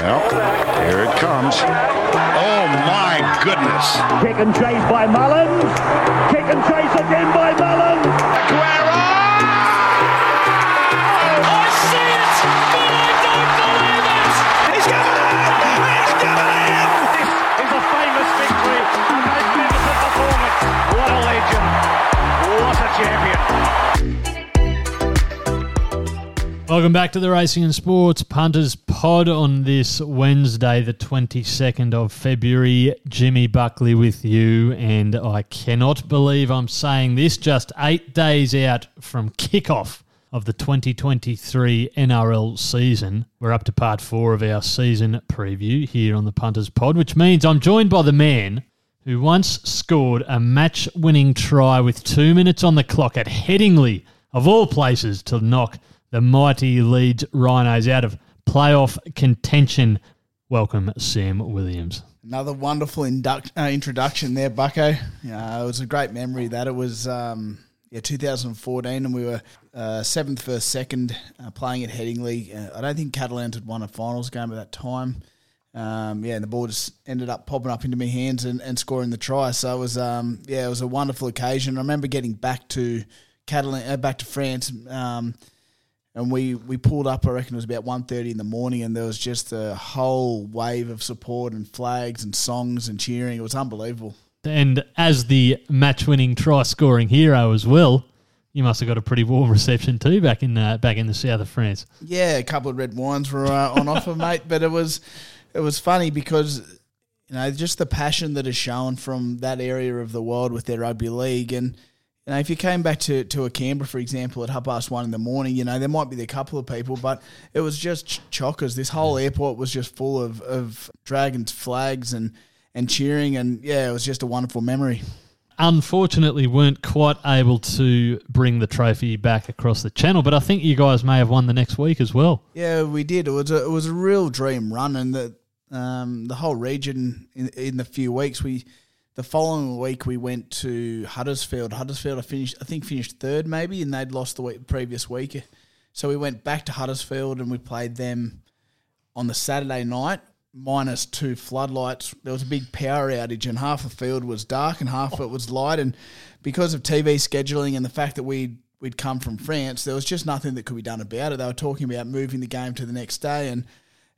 Well, here it comes. Oh my goodness. Kick and chase by Mullins. Kick and chase again by Welcome back to the Racing and Sports Punters Pod on this Wednesday, the 22nd of February. Jimmy Buckley with you, and I cannot believe I'm saying this just eight days out from kickoff of the 2023 NRL season. We're up to part four of our season preview here on the Punters Pod, which means I'm joined by the man who once scored a match winning try with two minutes on the clock at Headingley, of all places, to knock the mighty Leeds Rhinos out of playoff contention. Welcome, Sam Williams. Another wonderful induct, uh, introduction there, Bucko. Yeah, it was a great memory that it was um, yeah 2014, and we were uh, seventh versus second uh, playing at Headingley. Uh, I don't think Catalans had won a finals game at that time. Um, yeah, and the ball just ended up popping up into my hands and, and scoring the try. So it was um, yeah, it was a wonderful occasion. I remember getting back to Catalan, uh, back to France. Um, and we, we pulled up. I reckon it was about 1.30 in the morning, and there was just a whole wave of support and flags and songs and cheering. It was unbelievable. And as the match winning try scoring hero as well, you must have got a pretty warm reception too back in uh, back in the south of France. Yeah, a couple of red wines were uh, on offer, mate. But it was it was funny because you know just the passion that is shown from that area of the world with their rugby league, and you know if you came back to to a Canberra, for example, at half past one in the morning, you know there might be a couple of people, but it was just ch- chockers. This whole airport was just full of of dragons flags and and cheering, and yeah, it was just a wonderful memory. Unfortunately, weren't quite able to bring the trophy back across the channel, but I think you guys may have won the next week as well. Yeah, we did. It was a, it was a real dream run, and the um, the whole region in, in the few weeks we. The following week we went to Huddersfield. Huddersfield, I finished, I think finished third maybe, and they'd lost the week, previous week. So we went back to Huddersfield and we played them on the Saturday night. Minus two floodlights. There was a big power outage, and half the field was dark and half of it was light. And because of TV scheduling and the fact that we we'd come from France, there was just nothing that could be done about it. They were talking about moving the game to the next day and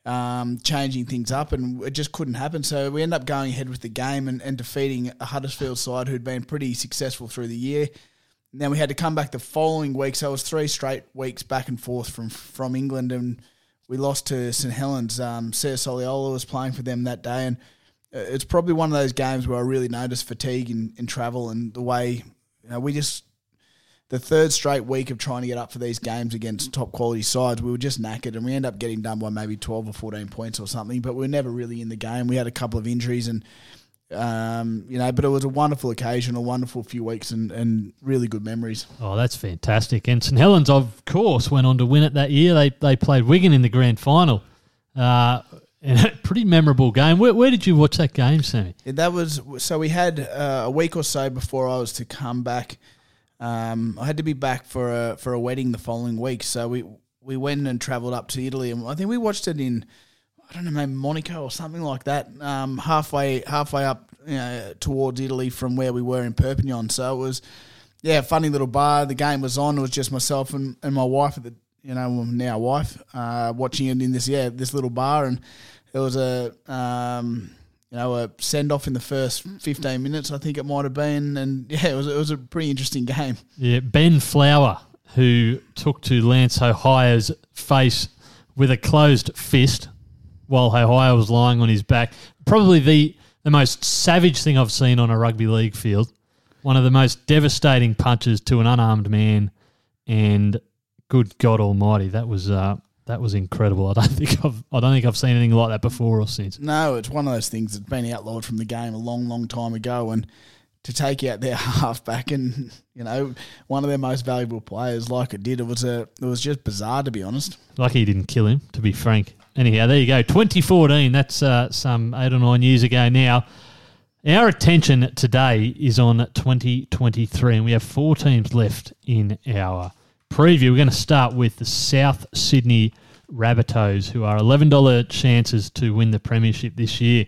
um, changing things up, and it just couldn't happen. So we ended up going ahead with the game and, and defeating a Huddersfield side who'd been pretty successful through the year. And then we had to come back the following week, so it was three straight weeks back and forth from from England, and we lost to St Helens. Um, Soliola was playing for them that day, and it's probably one of those games where I really noticed fatigue in travel and the way you know, we just the third straight week of trying to get up for these games against top quality sides, we were just knackered and we end up getting done by maybe 12 or 14 points or something, but we were never really in the game. We had a couple of injuries and, um, you know, but it was a wonderful occasion, a wonderful few weeks and, and really good memories. Oh, that's fantastic! And St Helens, of course, went on to win it that year. They they played Wigan in the grand final. Uh, and a pretty memorable game. Where, where did you watch that game, Sammy? That was so we had uh, a week or so before I was to come back. Um, I had to be back for a for a wedding the following week, so we we went and travelled up to Italy, and I think we watched it in I don't know maybe Monaco or something like that. Um, halfway halfway up you know, towards Italy from where we were in Perpignan, so it was yeah, funny little bar. The game was on. It was just myself and, and my wife at the you know now wife uh, watching it in this yeah this little bar, and there was a um, you know a send off in the first fifteen minutes. I think it might have been, and yeah, it was it was a pretty interesting game. Yeah, Ben Flower, who took to Lance Hohaia's face with a closed fist while O'Hire was lying on his back. Probably the, the most savage thing I've seen on a rugby league field. One of the most devastating punches to an unarmed man, and good God Almighty, that was uh, that was incredible. I don't think I've I don't think I've seen anything like that before or since. No, it's one of those things that's been outlawed from the game a long, long time ago, and to take out their halfback and you know one of their most valuable players like it did, it was a it was just bizarre to be honest. Lucky he didn't kill him, to be frank. Anyhow, there you go. 2014, that's uh, some eight or nine years ago now. Our attention today is on 2023, and we have four teams left in our preview. We're going to start with the South Sydney Rabbitohs, who are $11 chances to win the Premiership this year.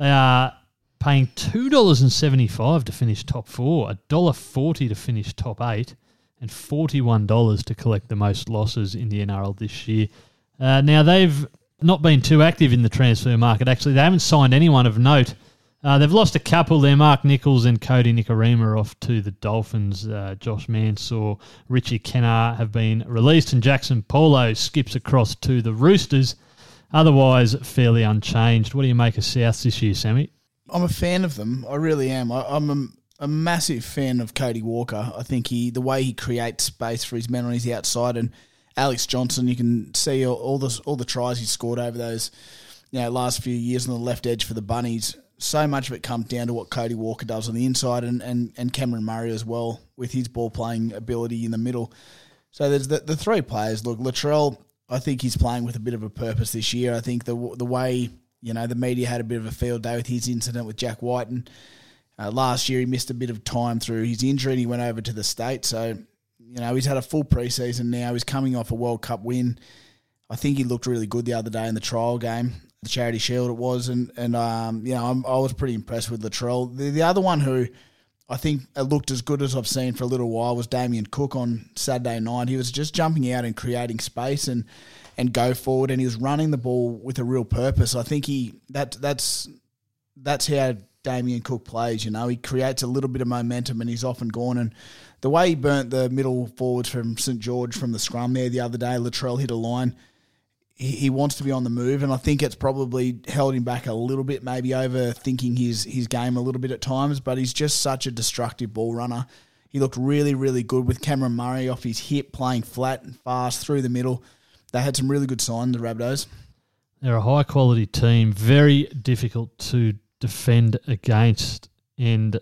They are paying $2.75 to finish top four, $1.40 to finish top eight, and $41 to collect the most losses in the NRL this year. Uh, now, they've not been too active in the transfer market, actually. They haven't signed anyone of note. Uh, they've lost a couple there. Mark Nicholls and Kodi Nikorima off to the Dolphins. Uh, Josh Mansour, Richie Kennar have been released, and Jackson Paulo skips across to the Roosters. Otherwise, fairly unchanged. What do you make of South this year, Sammy? I'm a fan of them. I really am. I, I'm a, a massive fan of Cody Walker. I think he the way he creates space for his men on his outside and Alex Johnson. You can see all, all the all the tries he scored over those you know last few years on the left edge for the Bunnies. So much of it comes down to what Cody Walker does on the inside and, and, and Cameron Murray as well with his ball playing ability in the middle. So there's the, the three players. Look, Latrell, I think he's playing with a bit of a purpose this year. I think the the way you know, the media had a bit of a field day with his incident with Jack White, and uh, last year he missed a bit of time through his injury and he went over to the state. So, you know, he's had a full preseason now. He's coming off a World Cup win. I think he looked really good the other day in the trial game, the Charity Shield it was, and and um, you know, I'm, i was pretty impressed with Latrell. The, the other one who I think looked as good as I've seen for a little while was Damien Cook on Saturday night. He was just jumping out and creating space and and go forward, and he was running the ball with a real purpose. I think he that that's that's how Damien Cook plays. You know, he creates a little bit of momentum, and he's often gone. And the way he burnt the middle forwards from St George from the scrum there the other day, Latrell hit a line. He, wants to be on the move, and I think it's probably held him back a little bit, maybe overthinking his his game a little bit at times. But he's just such a destructive ball runner. He looked really, really good with Cameron Murray off his hip, playing flat and fast through the middle they had some really good signs, the Rabbitohs. They're a high quality team, very difficult to defend against. And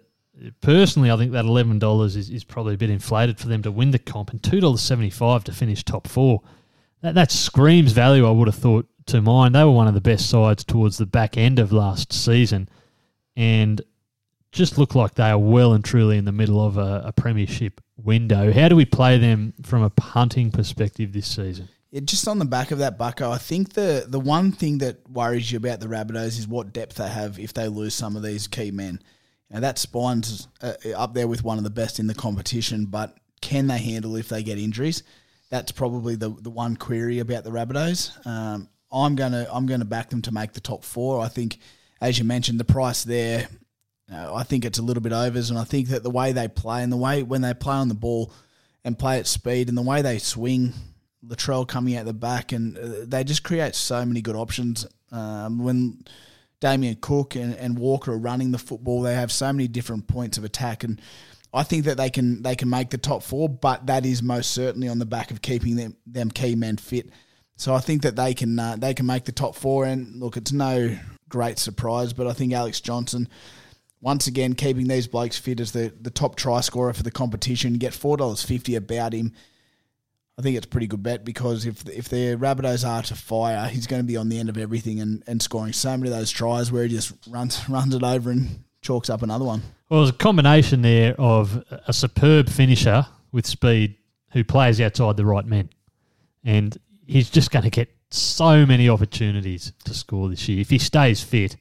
personally, I think that eleven dollars is, is probably a bit inflated for them to win the comp, and two dollars seventy five to finish top four. That that screams value. I would have thought to mine. They were one of the best sides towards the back end of last season, and just look like they are well and truly in the middle of a, a premiership window. How do we play them from a punting perspective this season? It, just on the back of that, Bucko, I think the the one thing that worries you about the Rabbitohs is what depth they have if they lose some of these key men. Now that spine's uh, up there with one of the best in the competition, but can they handle if they get injuries? That's probably the the one query about the Rabbitohs. Um, I'm gonna I'm gonna back them to make the top four. I think, as you mentioned, the price there. Uh, I think it's a little bit overs, and I think that the way they play and the way when they play on the ball and play at speed and the way they swing Latrell coming out the back, and uh, they just create so many good options. Um, when Damien Cook and, and Walker are running the football, they have so many different points of attack, and I think that they can they can make the top four, but that is most certainly on the back of keeping them them key men fit. So I think that they can uh, they can make the top four, and look, it's no great surprise, but I think Alex Johnson. Once again, keeping these blokes fit as the, the top try scorer for the competition. Get four dollars fifty about him I think it's a pretty good bet because if if the Rabbitohs are to fire, he's going to be on the end of everything and, and scoring so many of those tries where he just runs runs it over and chalks up another one. Well, there's a combination there of a superb finisher with speed who plays outside the right men, and he's just going to get so many opportunities to score this year if he stays fit.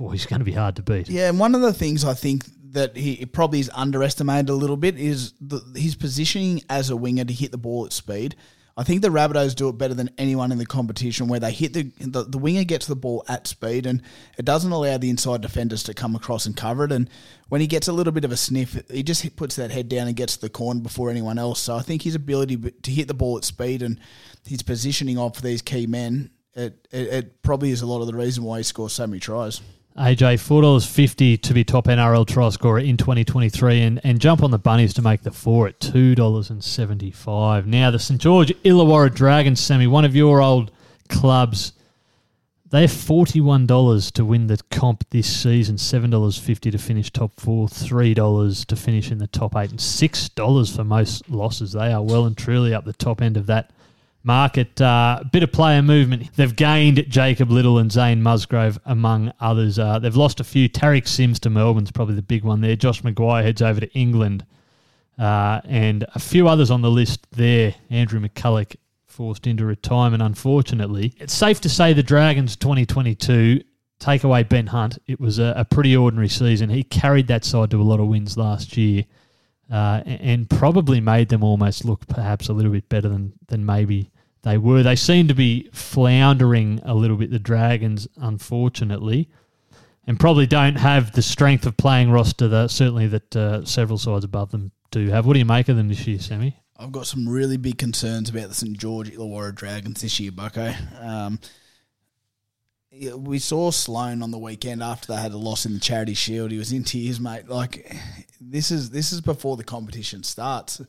Oh, he's going to be hard to beat. Yeah, and one of the things I think that he probably is underestimated a little bit is the, his positioning as a winger to hit the ball at speed. I think the Rabbitohs do it better than anyone in the competition, where they hit the, the the winger gets the ball at speed, and it doesn't allow the inside defenders to come across and cover it. And when he gets a little bit of a sniff, he just puts that head down and gets to the corner before anyone else. So I think his ability to hit the ball at speed and his positioning off these key men, it, it, it probably is a lot of the reason why he scores so many tries. AJ, four dollars fifty to be top NRL try scorer in twenty twenty three, and and jump on the bunnies to make the four at two dollars and seventy five. Now the St George Illawarra Dragons, Sammy, one of your old clubs. They're forty one dollars to win the comp this season. Seven dollars fifty to finish top four. Three dollars to finish in the top eight, and six dollars for most losses. They are well and truly up the top end of that market. Uh, bit of player movement. They've gained Jacob Liddle and Zane Musgrove, among others. Uh, they've lost a few. Tariq Sims to Melbourne's probably the big one there. Josh McGuire heads over to England. Uh, and a few others on the list there. Andrew McCullough forced into retirement, unfortunately. It's safe to say the Dragons 2022 take away Ben Hunt. It was a, a pretty ordinary season. He carried that side to a lot of wins last year uh, and, probably made them almost look perhaps a little bit better than, than maybe they were. They seem to be floundering a little bit, the Dragons, unfortunately and probably don't have the strength of playing roster that certainly that uh, several sides above them do have. What do you make of them this year, Sammy? I've got some really big concerns about the St George Illawarra Dragons this year, Bucko. Um, we saw Sloan on the weekend after they had a loss in the Charity Shield. He was in tears, mate. Like this is this is before the competition starts.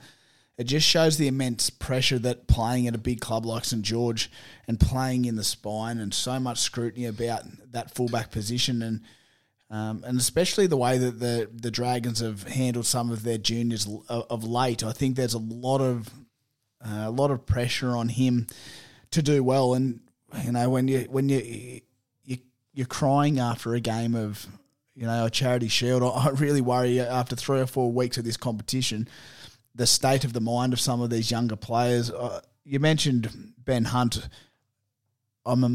It just shows the immense pressure that playing at a big club like St George and playing in the spine and so much scrutiny about that fullback position and um, and especially the way that the the Dragons have handled some of their juniors of late. I think there's a lot of uh, a lot of pressure on him to do well, and you know when you when you, you you're crying after a game of you know a charity shield, I really worry after three or four weeks of this competition the state of the mind of some of these younger players. Uh, you mentioned Ben Hunt. I'm a,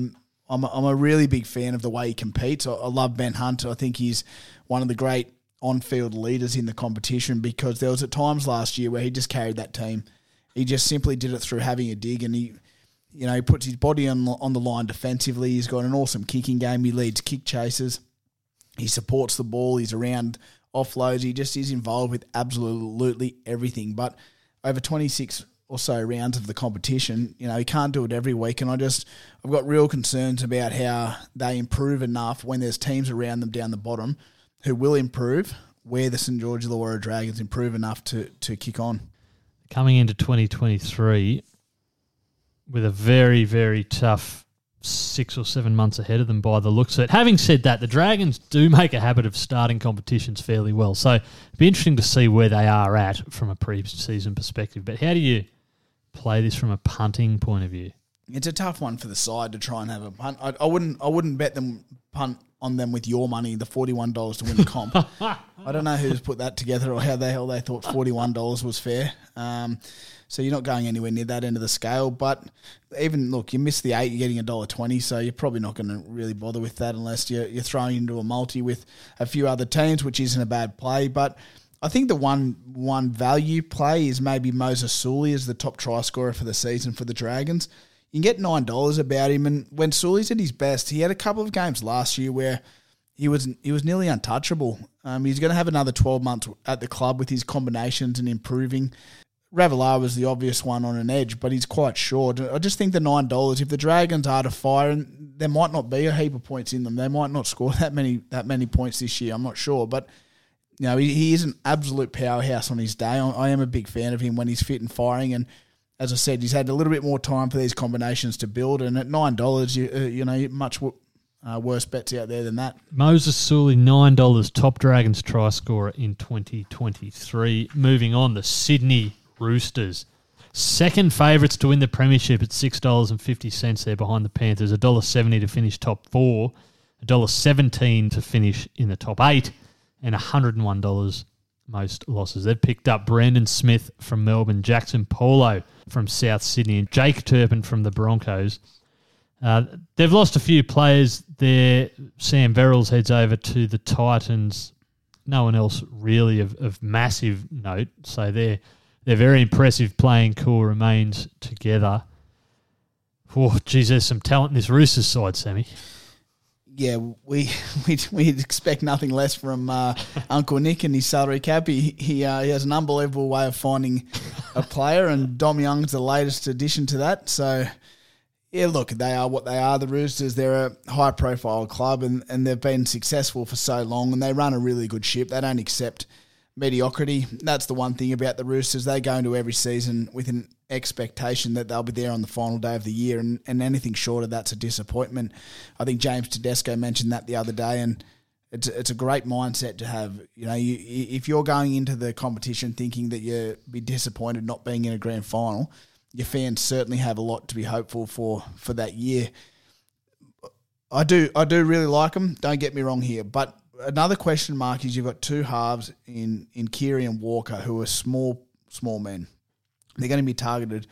I'm a, I'm a really big fan of the way he competes. I, I love Ben Hunt. I think he's one of the great on-field leaders in the competition because there was at times last year where he just carried that team. He just simply did it through having a dig, and he, you know, he puts his body on on the line defensively. He's got an awesome kicking game. He leads kick chases. He supports the ball. He's around offloads. He just is involved with absolutely everything. But over 26 or so rounds of the competition, you know, he can't do it every week. And I just, I've got real concerns about how they improve enough when there's teams around them down the bottom who will improve, where the St. George Illawarra Dragons improve enough to, to kick on. Coming into 2023 with a very, very tough six or seven months ahead of them by the looks of it. Having said that, the Dragons do make a habit of starting competitions fairly well. So it'd be interesting to see where they are at from a pre-season perspective. But how do you play this from a punting point of view? It's a tough one for the side to try and have a punt. I, I wouldn't. I wouldn't bet them punt on them with your money, the forty-one dollars to win the comp. I don't know who's put that together or how the hell they thought forty-one dollars was fair. Um, so you're not going anywhere near that end of the scale. But even look, you miss the eight, you're getting a dollar twenty, so you're probably not going to really bother with that unless you're, you're throwing into a multi with a few other teams, which isn't a bad play. But I think the one one value play is maybe Moses Suli as the top try scorer for the season for the Dragons. You can get nine dollars about him, and when Suli's at his best, he had a couple of games last year where he was he was nearly untouchable. Um, he's going to have another twelve months at the club with his combinations and improving. Ravalawa was the obvious one on an edge, but he's quite short. I just think the nine dollars. If the Dragons are to fire, and there might not be a heap of points in them, they might not score that many that many points this year. I'm not sure, but you know he, he is an absolute powerhouse on his day. I, I am a big fan of him when he's fit and firing, and as I said, he's had a little bit more time for these combinations to build. And at nine dollars, you uh, you know much uh, worse bets out there than that. Moses Suli, nine dollars, top Dragons try scorer in twenty twenty three. Moving on, the Sydney Roosters. Second favourites to win the premiership at six dollars and fifty cents. There behind the Panthers. A dollar seventy to finish top four. A dollar seventeen to finish in the top eight, and hundred and one dollars most losses. They've picked up Brandon Smith from Melbourne, Jackson Paulo from South Sydney, and Jake Turpin from the Broncos. Uh, they've lost a few players there. Sam Verrills heads over to the Titans. No one else really of, of massive note. So they're they're very impressive playing core remains together. Oh, geez, there's some talent in this Roosters side, Sammy yeah, we we we expect nothing less from uh, Uncle Nick and his salary cap. He he, uh, he has an unbelievable way of finding a player, and Dom Young's the latest addition to that. So, yeah, look, they are what they are. The Roosters, they're a high profile club, and, and they've been successful for so long, and they run a really good ship. They don't accept mediocrity. That's the one thing about the Roosters. They go into every season with an expectation that they'll be there on the final day of the year, and, and anything short of that's a disappointment. I think James Tedesco mentioned that the other day, and it's it's a great mindset to have. You know, you, if you're going into the competition thinking that you'll be disappointed not being in a grand final, your fans certainly have a lot to be hopeful for for that year. I do I do really like them. Don't get me wrong here, but another question mark is you've got two halves in in Keary and Walker who are small small men. They're going to be targeted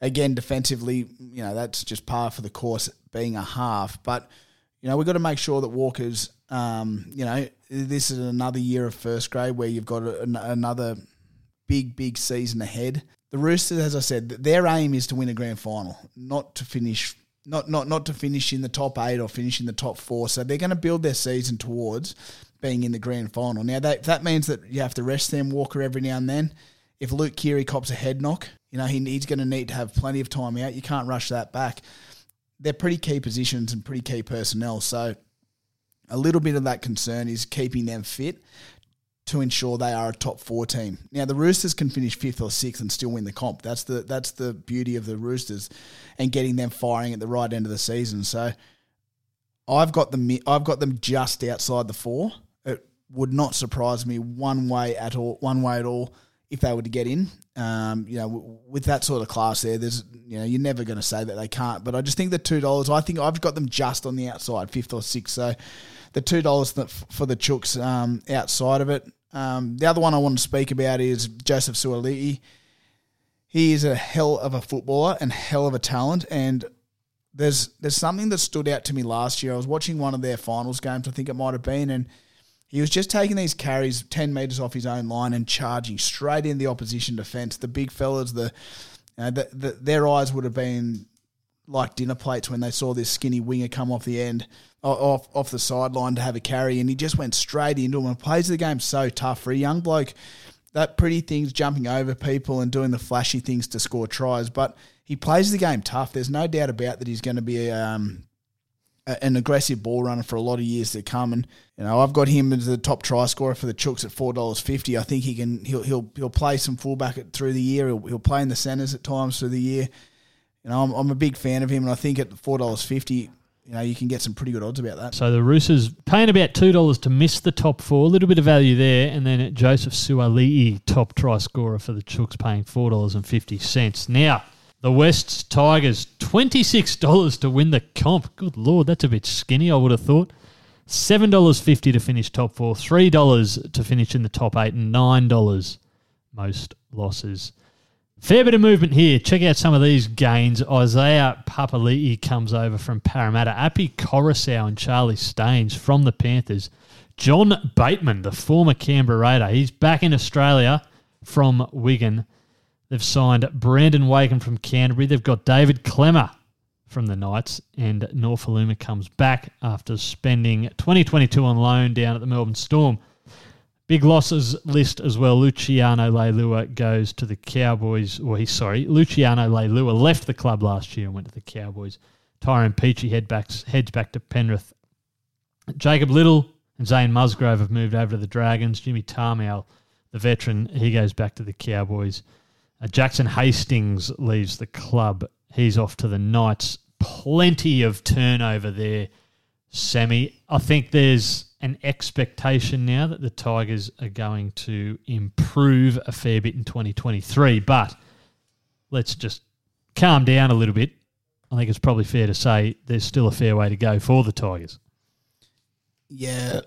again, defensively, you know, that's just par for the course being a half. But, you know, we've got to make sure that Walker's, um, you know, this is another year of first grade where you've got a, another big, big season ahead. The Roosters, as I said, their aim is to win a grand final, not to finish. Not, not not to finish in the top eight or finish in the top four. So they're going to build their season towards being in the grand final. Now that that means that you have to rest them Walker every now and then. If Luke Keary cops a head knock, you know he, he's going to need to have plenty of time out. You can't rush that back. They're pretty key positions and pretty key personnel. So a little bit of that concern is keeping them fit to ensure they are a top four team. Now the Roosters can finish fifth or sixth and still win the comp. That's the that's the beauty of the Roosters and getting them firing at the right end of the season. So I've got them I've got them just outside the four. It would not surprise me one way at all one way at all if they were to get in. Um, you know, with that sort of class there, there's you know you're never going to say that they can't. But I just think the two dollars. I think I've got them just on the outside, fifth or sixth. So the two dollars for the Chooks um, outside of it. Um, the other one I want to speak about is Joseph Suaalii. He is a hell of a footballer and hell of a talent. And there's there's something that stood out to me last year. I was watching one of their finals games, I think it might have been, and he was just taking these carries 10 metres off his own line and charging straight in the opposition defence. The big fellas, the, you know, the, the, their eyes would have been like dinner plates when they saw this skinny winger come off the end off off the sideline to have a carry, and he just went straight into him and plays the game so tough for a young bloke. That pretty things jumping over people and doing the flashy things to score tries, but he plays the game tough. There's no doubt about that. He's going to be um, an aggressive ball runner for a lot of years to come. And you know, I've got him as the top try scorer for the Chooks at four dollars fifty. I think he can. He'll he'll he'll play some fullback at, through the year. He'll, he'll play in the centres at times through the year. You know, I'm, I'm a big fan of him, and I think at four dollars fifty, you know, you can get some pretty good odds about that. So the Roosters paying about two dollars to miss the top four, a little bit of value there, and then Joseph Suaalii, top try scorer for the Chooks, paying four dollars and fifty cents. Now the Wests Tigers twenty six dollars to win the comp. Good lord, that's a bit skinny. I would have thought. Seven dollars fifty to finish top four, three dollars to finish in the top eight, and nine dollars most losses. Fair bit of movement here. Check out some of these gains. Isaiah Papali'i comes over from Parramatta. Api Koroisau and Charlie Staines from the Panthers. John Bateman, the former Canberra Raider, he's back in Australia from Wigan. They've signed Brandon Wakeham from Canterbury. They've got David Klemmer from the Knights, and Nofoaluma comes back after spending 2022 on loan down at the Melbourne Storm. Big losses list as well. Luciano Leilua goes to the Cowboys. Or he's sorry, Luciano Leilua left the club last year and went to the Cowboys. Tyrone Peachey head back, heads back to Penrith. Jacob Liddle and Zane Musgrove have moved over to the Dragons. Jimmy Tamou, the veteran, he goes back to the Cowboys. Uh, Jackson Hastings leaves the club. He's off to the Knights. Plenty of turnover there, Sammy. I think there's an expectation now that the Tigers are going to improve a fair bit in 2023. But let's just calm down a little bit. I think it's probably fair to say there's still a fair way to go for the Tigers. Yeah,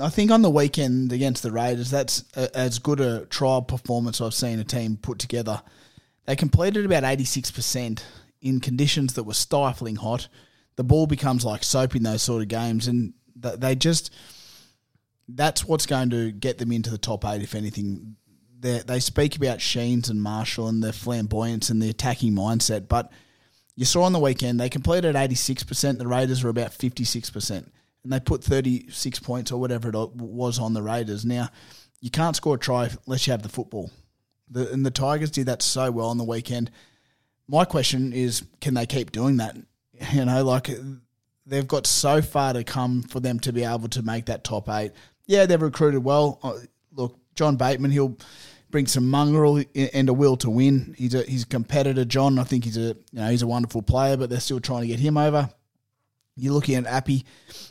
I think on the weekend against the Raiders, that's a, as good a trial performance I've seen a team put together. They completed about 86% in conditions that were stifling hot. The ball becomes like soap in those sort of games, and they just that's what's going to get them into the top eight, if anything. They they speak about Sheens and Marshall and their flamboyance and the attacking mindset, but you saw on the weekend they completed eighty six percent. The Raiders were about fifty six percent, and they put thirty six points or whatever it was on the Raiders. Now you can't score a try unless you have the football. The, and the Tigers did that so well on the weekend. My question is, can they keep doing that? You know, like they've got so far to come for them to be able to make that top eight. Yeah, they've recruited well. Uh, look, John Bateman, he'll bring some mongrel and a will to win. He's a he's a competitor, John. I think he's a you know he's a wonderful player, but they're still trying to get him over. You're looking at Api,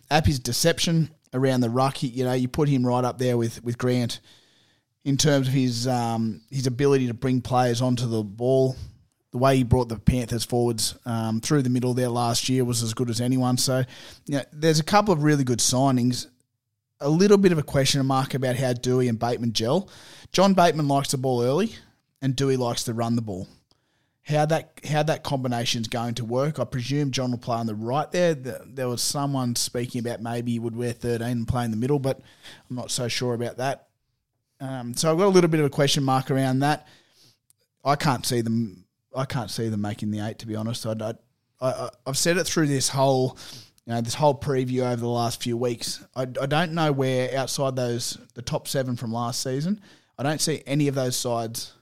Api's deception around the ruck. You know, you put him right up there with with Grant in terms of his um, his ability to bring players onto the ball the way he brought the Panthers forwards um, through the middle there last year was as good as anyone. So, you know, there's a couple of really good signings. A little bit of a question mark about how Dewey and Bateman gel. John Bateman likes the ball early, and Dewey likes to run the ball. How that how that combination is going to work. I presume John will play on the right there. There was someone speaking about maybe he would wear 13 and play in the middle, but I'm not so sure about that. Um, so I've got a little bit of a question mark around that. I can't see them. I can't see them making the eight. To be honest, I, I, I I've said it through this whole you know, this whole preview over the last few weeks. I, I don't know where outside those the top seven from last season, I don't see any of those sides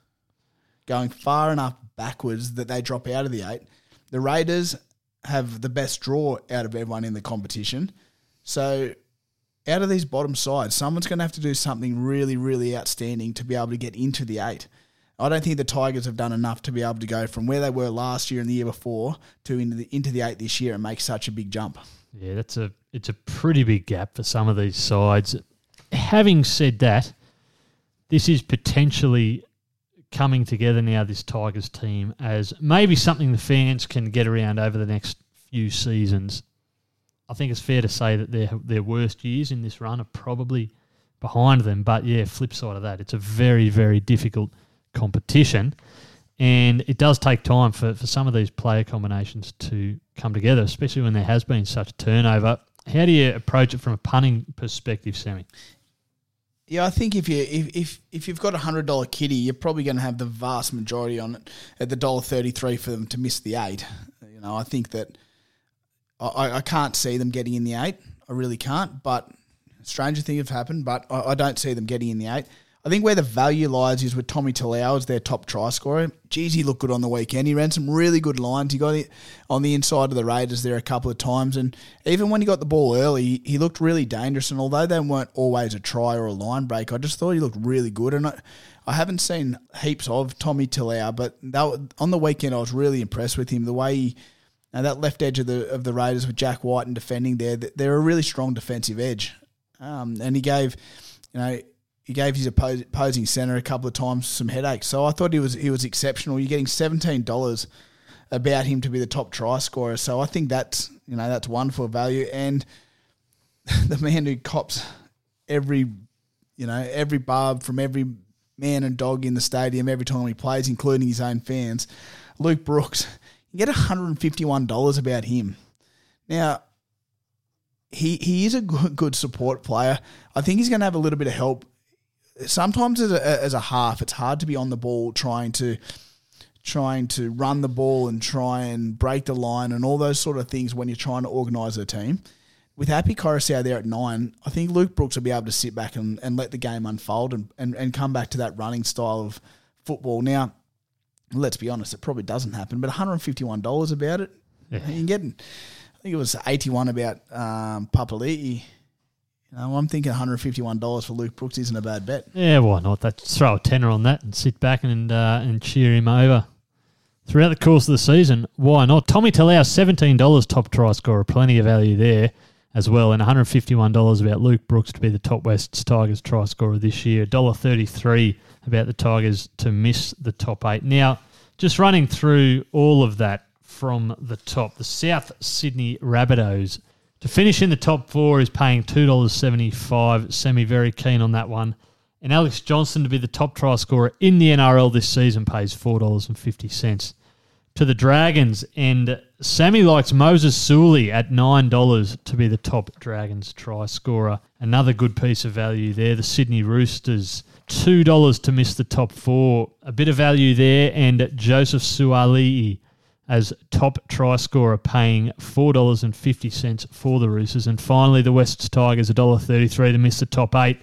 going far enough backwards that they drop out of the eight. The Raiders have the best draw out of everyone in the competition. So out of these bottom sides, someone's going to have to do something really, really outstanding to be able to get into the eight. I don't think the Tigers have done enough to be able to go from where they were last year and the year before to into the into the eight this year and make such a big jump. Yeah, that's a it's a pretty big gap for some of these sides. Having said that, this is potentially coming together now. This Tigers team as maybe something the fans can get around over the next few seasons. I think it's fair to say that their their worst years in this run are probably behind them. But yeah, flip side of that, it's a very very difficult competition. And it does take time for, for some of these player combinations to come together, especially when there has been such turnover. How do you approach it from a punting perspective, Sammy? Yeah, I think if you if if, if you've got a hundred dollar kitty, you're probably going to have the vast majority on it at the dollar thirty three for them to miss the eight. You know, I think that I, I can't see them getting in the eight. I really can't. But stranger things have happened. But I, I don't see them getting in the eight. I think where the value lies is with Tommy Talau as their top try scorer. Geez, he looked good on the weekend. He ran some really good lines. He got it on the inside of the Raiders there a couple of times, and even when he got the ball early, he looked really dangerous. And although they weren't always a try or a line break, I just thought he looked really good. And I, I haven't seen heaps of Tommy Talau, but that, on the weekend I was really impressed with him. The way he now that left edge of the of the Raiders with Jack White and defending there, they're a really strong defensive edge, um, and he gave you know he gave his opposing centre a couple of times some headaches. So I thought he was he was exceptional. You're getting seventeen dollars about him to be the top try scorer. So I think that's you know that's wonderful value. And the man who cops every you know every barb from every man and dog in the stadium every time he plays, including his own fans, Luke Brooks. You get one hundred and fifty one dollars about him. Now he he is a good, good support player. I think he's going to have a little bit of help sometimes as a, as a half, it's hard to be on the ball trying to trying to run the ball and try and break the line and all those sort of things when you're trying to organise a team. With Api Koroisau there at nine, I think Luke Brooks will be able to sit back and, and let the game unfold and, and, and come back to that running style of football. Now, let's be honest, it probably doesn't happen, but $151 about it, yeah. you can get, I think it was 81 about um, Papali'i you know, I'm thinking $151 for Luke Brooks isn't a bad bet. Yeah, why not? That throw a tenner on that and sit back and uh, and cheer him over throughout the course of the season. Why not? Tommy Talau, $17 top try scorer, plenty of value there as well, and $151 about Luke Brooks to be the top Wests Tigers try scorer this year. $1.33 about the Tigers to miss the top eight. Now, just running through all of that from the top, the South Sydney Rabbitohs to finish in the top four is paying $2.75. Sammy very keen on that one. And Alex Johnson to be the top try scorer in the NRL this season pays $4.50 to the Dragons. And Sammy likes Moses Suli at $9 to be the top Dragons try scorer. Another good piece of value there. The Sydney Roosters, $2 to miss the top four. A bit of value there. And Joseph Suaalii as top try scorer, paying $4.50 for the Roosters. And finally, the Wests Tigers, $1.33 to miss the top eight.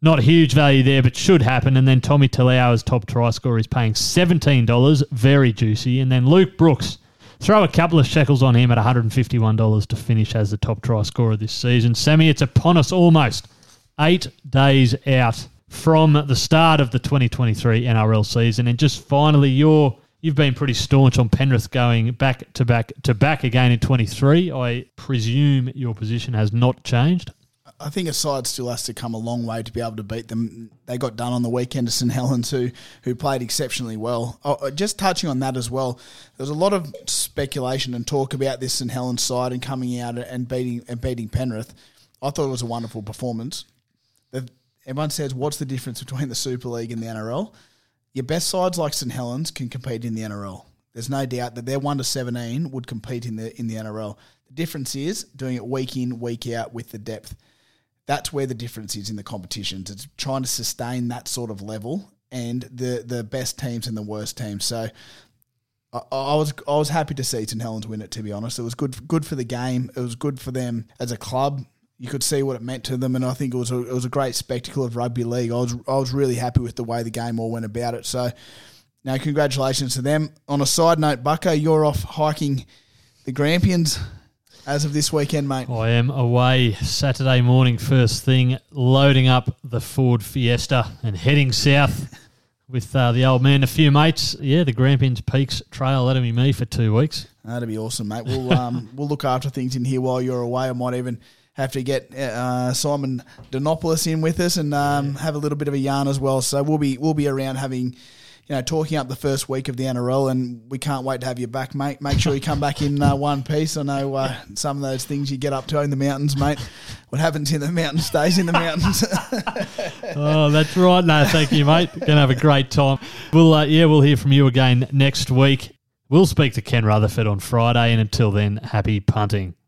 Not huge value there, but should happen. And then Tommy Talau as top try scorer is paying $17, very juicy. And then Luke Brooks, throw a couple of shekels on him at $151 to finish as the top try scorer this season. Sammy, it's upon us almost. Eight days out from the start of the 2023 NRL season. And just finally, your You've been pretty staunch on Penrith going back to back to back again in 23. I presume your position has not changed. I think a side still has to come a long way to be able to beat them. They got done on the weekend to St Helens, who who played exceptionally well. Oh, uh, just touching on that as well, there's a lot of speculation and talk about this St Helens side and coming out and beating and beating Penrith. I thought it was a wonderful performance. Everyone says, "What's the difference between the Super League and the NRL?" Your best sides like St Helens can compete in the NRL. There's no doubt that their one to seventeen would compete in the in the NRL. The difference is doing it week in, week out with the depth. That's where the difference is in the competitions. It's trying to sustain that sort of level and the the best teams and the worst teams. So I, was I was happy to see St Helens win it. To be honest, it was good good for the game. It was good for them as a club. You could see what it meant to them, and I think it was a, it was a great spectacle of rugby league. I was I was really happy with the way the game all went about it. So, now congratulations to them. On a side note, Bucko, you're off hiking the Grampians as of this weekend, mate. I am away Saturday morning, first thing, loading up the Ford Fiesta and heading south with uh, the old man, a few mates. Yeah, the Grampians Peaks Trail. That'll be me for two weeks. That'll be awesome, mate. We'll um, we'll look after things in here while you're away. I might even have to get uh, Simon Donopoulos in with us and um, have a little bit of a yarn as well. So we'll be we'll be around having. You know, talking up the first week of the NRL, and we can't wait to have you back, mate. Make sure you come back in uh, one piece. I know uh, some of those things you get up to in the mountains, mate. What happens in the mountains stays in the mountains. Oh, that's right. No, thank you, mate. Gonna have a great time. We'll uh, yeah, we'll hear from you again next week. We'll speak to Ken Rutherford on Friday, and until then, happy punting.